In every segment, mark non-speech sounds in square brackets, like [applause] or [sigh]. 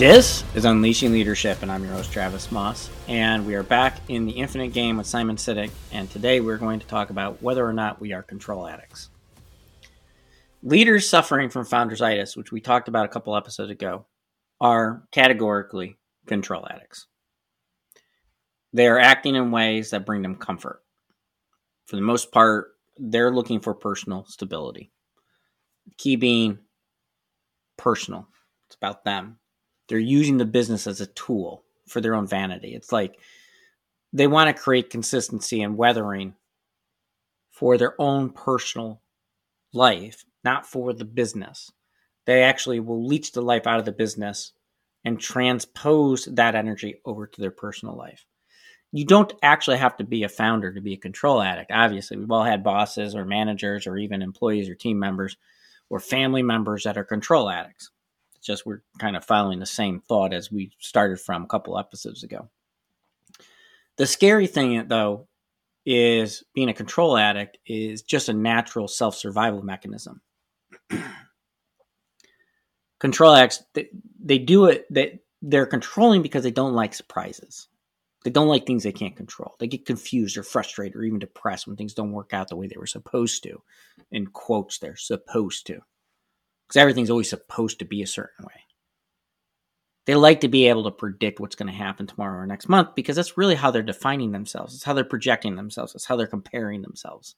This is Unleashing Leadership, and I'm your host, Travis Maus. And we are back in the infinite game with Simon Sinek. And today we're going to talk about whether or not we are control addicts. Leaders suffering from foundersitis, which we talked about a couple episodes ago, are categorically control addicts. They are acting in ways that bring them comfort. For the most part, they're looking for personal stability. Key being personal, it's about them they're using the business as a tool for their own vanity. It's like they want to create consistency and weathering for their own personal life, not for the business. They actually will leech the life out of the business and transpose that energy over to their personal life. You don't actually have to be a founder to be a control addict. Obviously, we've all had bosses or managers or even employees or team members or family members that are control addicts just we're kind of following the same thought as we started from a couple episodes ago. The scary thing, though, is being a control addict is just a natural self survival mechanism. [clears throat] control addicts, they, they do it, they, they're controlling because they don't like surprises. They don't like things they can't control. They get confused or frustrated or even depressed when things don't work out the way they were supposed to. In quotes, they're supposed to because everything's always supposed to be a certain way. They like to be able to predict what's going to happen tomorrow or next month because that's really how they're defining themselves. It's how they're projecting themselves. It's how they're comparing themselves.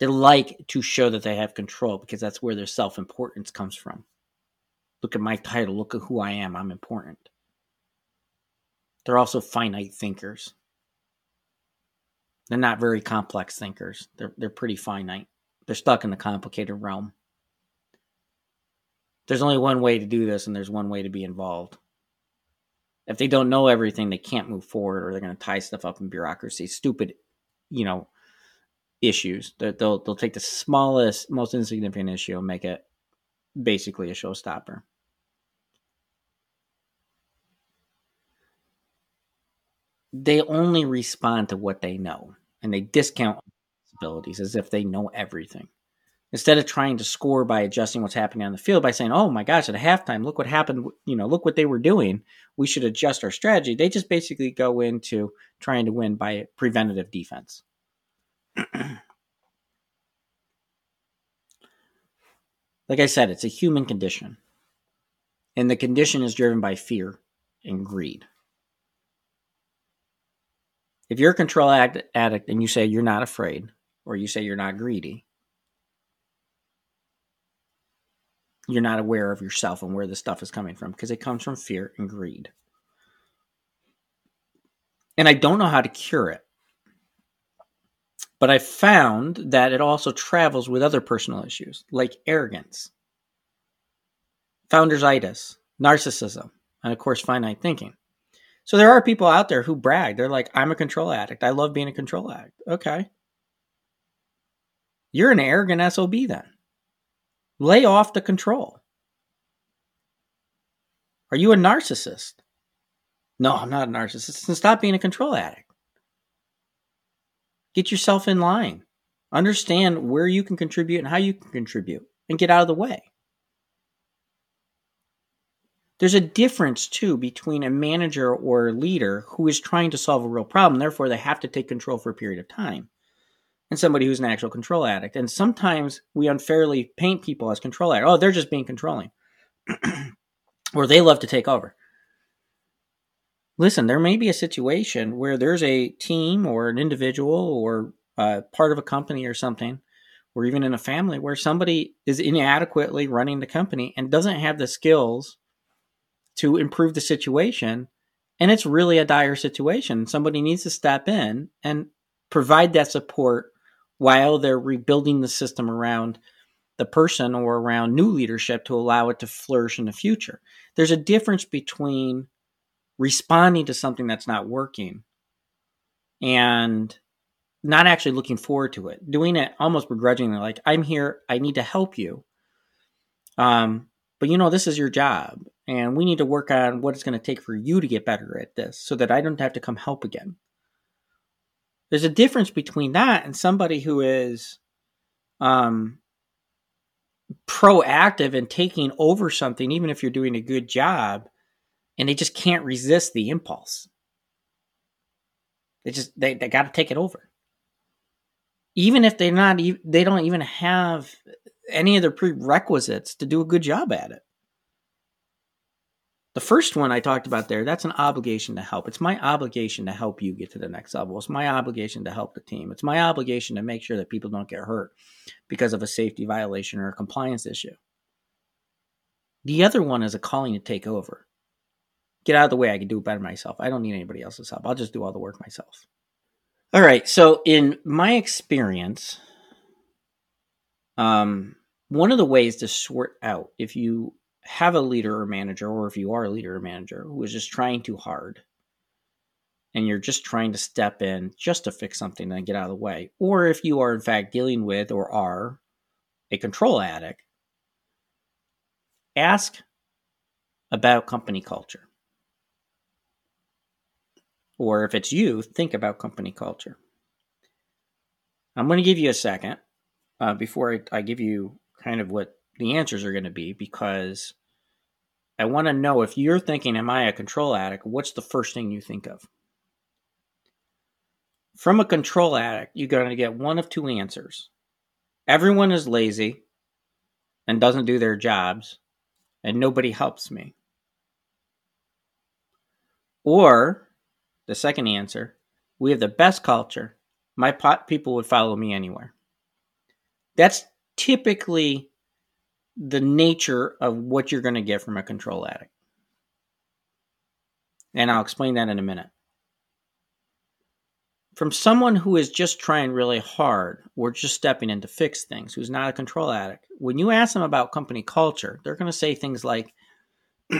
They like to show that they have control because that's where their self importance comes from. Look at my title. Look at who I am. I'm important. They're also finite thinkers. They're not very complex thinkers. They're, they're pretty finite. They're stuck in the complicated realm there's only one way to do this and there's one way to be involved. If they don't know everything, they can't move forward or they're going to tie stuff up in bureaucracy, stupid, you know, issues. They'll they'll take the smallest, most insignificant issue and make it basically a showstopper. They only respond to what they know and they discount abilities as if they know everything instead of trying to score by adjusting what's happening on the field by saying, "Oh my gosh, at halftime, look what happened, you know, look what they were doing. We should adjust our strategy." They just basically go into trying to win by preventative defense. [clears throat] like I said, it's a human condition. And the condition is driven by fear and greed. If you're a control addict and you say you're not afraid or you say you're not greedy, you're not aware of yourself and where the stuff is coming from because it comes from fear and greed. And I don't know how to cure it. But I found that it also travels with other personal issues like arrogance, foundersitis, narcissism, and of course, finite thinking. So there are people out there who brag. They're like, I'm a control addict. I love being a control addict. Okay. You're an arrogant SOB then. Lay off the control. Are you a narcissist? No, I'm not a narcissist. And stop being a control addict. Get yourself in line. Understand where you can contribute and how you can contribute and get out of the way. There's a difference, too, between a manager or a leader who is trying to solve a real problem, therefore, they have to take control for a period of time, and somebody who's an actual control addict. And sometimes we unfairly paint people as control addict. Oh, they're just being controlling. [clears throat] or they love to take over. Listen, there may be a situation where there's a team or an individual or uh, part of a company or something, or even in a family where somebody is inadequately running the company and doesn't have the skills to improve the situation. And it's really a dire situation. Somebody needs to step in and provide that support while they're rebuilding the system around the person or around new leadership to allow it to flourish in the future. There's a difference between responding to something that's not working and not actually looking forward to it, doing it almost begrudgingly, like, I'm here, I need to help you. Um, but you know, this is your job, and we need to work on what it's going to take for you to get better at this so that I don't have to come help again. There's a difference between that and somebody who is um, proactive and taking over something, even if you're doing a good job, and they just can't resist the impulse. They just they, they got to take it over. Even if they're not, they don't even have any of the prerequisites to do a good job at it. The first one I talked about there, that's an obligation to help. It's my obligation to help you get to the next level. It's my obligation to help the team. It's my obligation to make sure that people don't get hurt because of a safety violation or a compliance issue. The other one is a calling to take over. Get out of the way. I can do it better myself. I don't need anybody else's help. I'll just do all the work myself. All right. So, in my experience, um, one of the ways to sort out if you have a leader or manager, or if you are a leader or manager who is just trying too hard and you're just trying to step in just to fix something and get out of the way, or if you are in fact dealing with or are a control addict, ask about company culture. Or if it's you, think about company culture. I'm going to give you a second uh, before I, I give you kind of what the answers are going to be because I want to know if you're thinking, Am I a control addict? What's the first thing you think of? From a control addict, you're going to get one of two answers. Everyone is lazy and doesn't do their jobs, and nobody helps me. Or the second answer, we have the best culture. My pot people would follow me anywhere. That's typically the nature of what you're going to get from a control addict. And I'll explain that in a minute. From someone who is just trying really hard or just stepping in to fix things, who's not a control addict, when you ask them about company culture, they're going to say things like, [clears throat]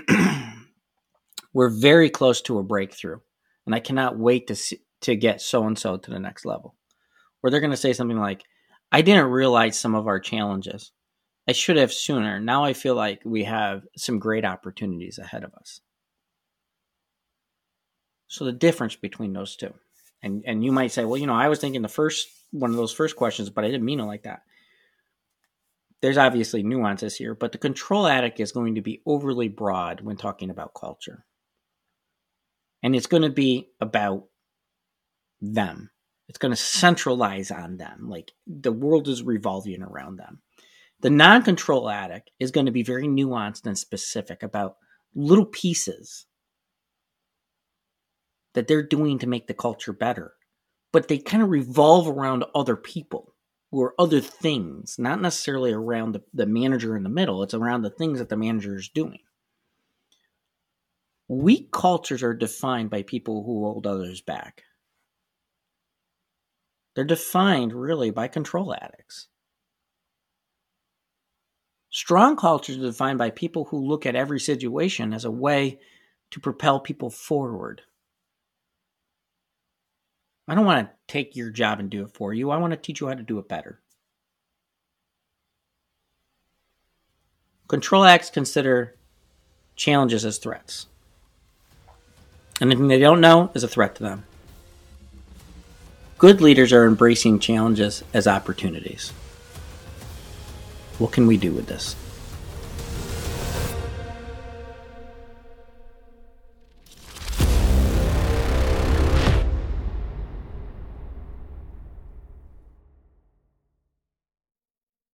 We're very close to a breakthrough, and I cannot wait to, see, to get so and so to the next level. Or they're going to say something like, I didn't realize some of our challenges. I should have sooner. Now I feel like we have some great opportunities ahead of us. So the difference between those two. And and you might say, well, you know, I was thinking the first one of those first questions, but I didn't mean it like that. There's obviously nuances here, but the control addict is going to be overly broad when talking about culture. And it's going to be about them. It's going to centralize on them. Like the world is revolving around them. The non control addict is going to be very nuanced and specific about little pieces that they're doing to make the culture better. But they kind of revolve around other people or other things, not necessarily around the, the manager in the middle. It's around the things that the manager is doing. Weak cultures are defined by people who hold others back. They're defined really by control addicts. Strong cultures are defined by people who look at every situation as a way to propel people forward. I don't want to take your job and do it for you. I want to teach you how to do it better. Control addicts consider challenges as threats. Anything they don't know is a threat to them. Good leaders are embracing challenges as opportunities. What can we do with this?